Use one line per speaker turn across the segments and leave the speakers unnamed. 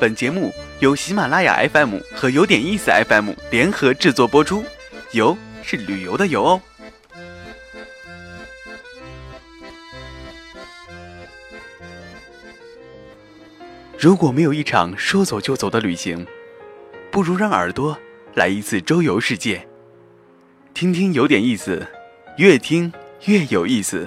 本节目由喜马拉雅 FM 和有点意思 FM 联合制作播出，游是旅游的游哦。如果没有一场说走就走的旅行，不如让耳朵来一次周游世界，听听有点意思，越听越有意思。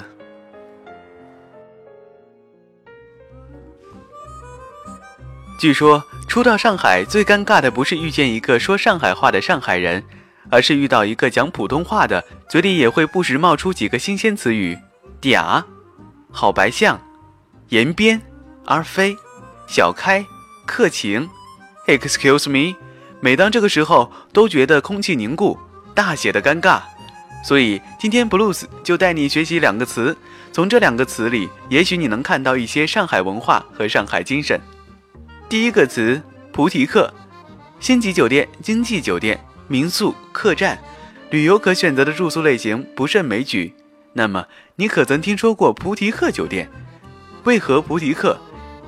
据说初到上海最尴尬的不是遇见一个说上海话的上海人，而是遇到一个讲普通话的，嘴里也会不时冒出几个新鲜词语：嗲、好白象、延边、而非、小开、客情。Excuse me，每当这个时候都觉得空气凝固，大写的尴尬。所以今天 Blues 就带你学习两个词，从这两个词里，也许你能看到一些上海文化和上海精神。第一个词，菩提客，星级酒店、经济酒店、民宿、客栈，旅游可选择的住宿类型不胜枚举。那么，你可曾听说过菩提客酒店？为何菩提客？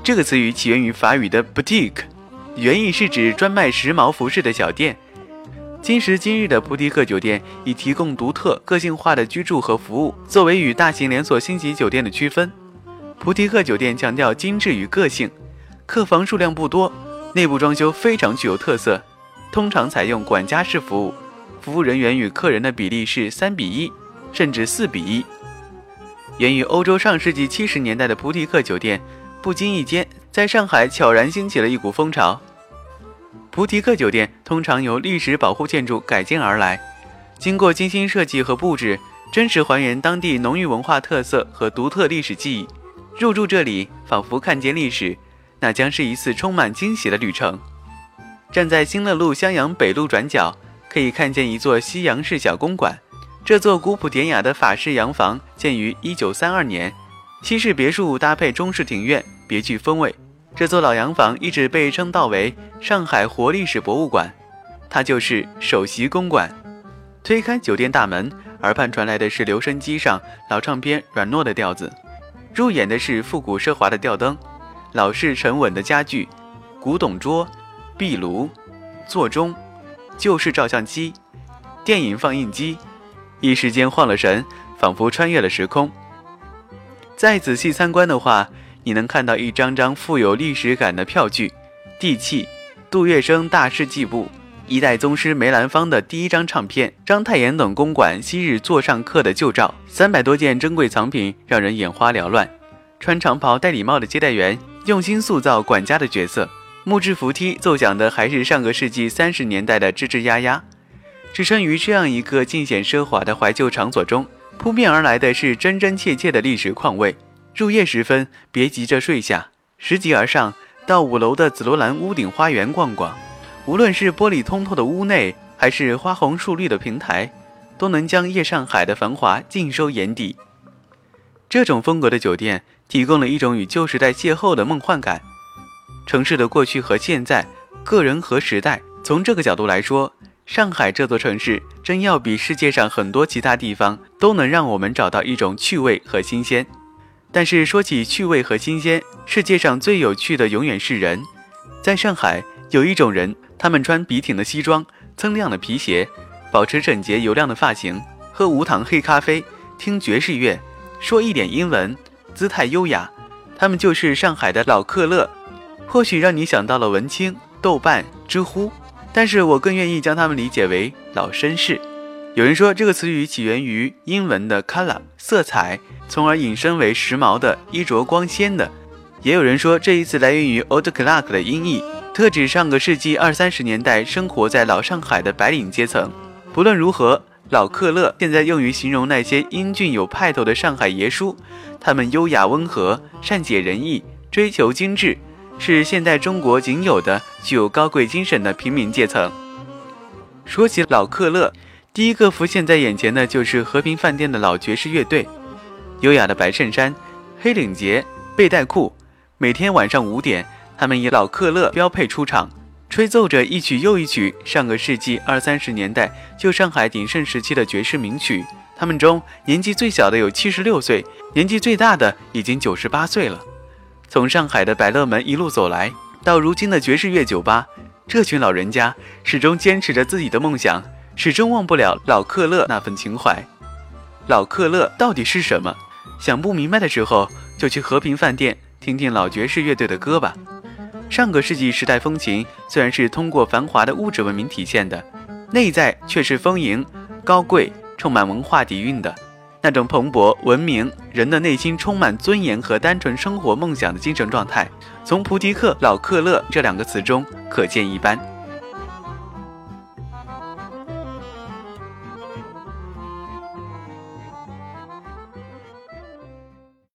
这个词语起源于法语的 boutique，原意是指专卖时髦服饰的小店。今时今日的菩提客酒店以提供独特、个性化的居住和服务作为与大型连锁星级酒店的区分。菩提客酒店强调精致与个性。客房数量不多，内部装修非常具有特色，通常采用管家式服务，服务人员与客人的比例是三比一，甚至四比一。源于欧洲上世纪七十年代的菩提克酒店，不经意间在上海悄然兴起了一股风潮。菩提克酒店通常由历史保护建筑改建而来，经过精心设计和布置，真实还原当地浓郁文化特色和独特历史记忆。入住这里，仿佛看见历史。那将是一次充满惊喜的旅程。站在新乐路襄阳北路转角，可以看见一座西洋式小公馆。这座古朴典雅的法式洋房建于1932年，西式别墅搭配中式庭院，别具风味。这座老洋房一直被称道为上海活历史博物馆，它就是首席公馆。推开酒店大门，耳畔传来的是留声机上老唱片软糯的调子，入眼的是复古奢华的吊灯。老式沉稳的家具，古董桌、壁炉、座钟、旧式照相机、电影放映机，一时间晃了神，仿佛穿越了时空。再仔细参观的话，你能看到一张张富有历史感的票据，地契、杜月笙大事记簿、一代宗师梅兰芳的第一张唱片、章太炎等公馆昔日座上客的旧照，三百多件珍贵藏品，让人眼花缭乱。穿长袍戴礼帽的接待员。用心塑造管家的角色，木质扶梯奏响的还是上个世纪三十年代的吱吱呀呀。置身于这样一个尽显奢华的怀旧场所中，扑面而来的是真真切切的历史况味。入夜时分，别急着睡下，拾级而上，到五楼的紫罗兰屋顶花园逛逛。无论是玻璃通透的屋内，还是花红树绿的平台，都能将夜上海的繁华尽收眼底。这种风格的酒店。提供了一种与旧时代邂逅的梦幻感，城市的过去和现在，个人和时代。从这个角度来说，上海这座城市真要比世界上很多其他地方都能让我们找到一种趣味和新鲜。但是说起趣味和新鲜，世界上最有趣的永远是人。在上海，有一种人，他们穿笔挺的西装、锃亮的皮鞋，保持整洁油亮的发型，喝无糖黑咖啡，听爵士乐，说一点英文。姿态优雅，他们就是上海的老克勒，或许让你想到了文青、豆瓣、知乎，但是我更愿意将他们理解为老绅士。有人说这个词语起源于英文的 color 色彩，从而引申为时髦的、衣着光鲜的；也有人说这一词来源于 old clock 的音译，特指上个世纪二三十年代生活在老上海的白领阶层。不论如何。老克勒现在用于形容那些英俊有派头的上海爷叔，他们优雅温和、善解人意、追求精致，是现代中国仅有的具有高贵精神的平民阶层。说起老克勒，第一个浮现在眼前的就是和平饭店的老爵士乐队，优雅的白衬衫、黑领结、背带裤，每天晚上五点，他们以老克勒标配出场。吹奏着一曲又一曲上个世纪二三十年代旧上海鼎盛时期的爵士名曲，他们中年纪最小的有七十六岁，年纪最大的已经九十八岁了。从上海的百乐门一路走来，到如今的爵士乐酒吧，这群老人家始终坚持着自己的梦想，始终忘不了老克勒那份情怀。老克勒到底是什么？想不明白的时候，就去和平饭店听听老爵士乐队的歌吧。上个世纪时代风情虽然是通过繁华的物质文明体现的，内在却是丰盈、高贵、充满文化底蕴的。那种蓬勃、文明，人的内心充满尊严和单纯生活梦想的精神状态，从菩提克、老克勒这两个词中可见一斑。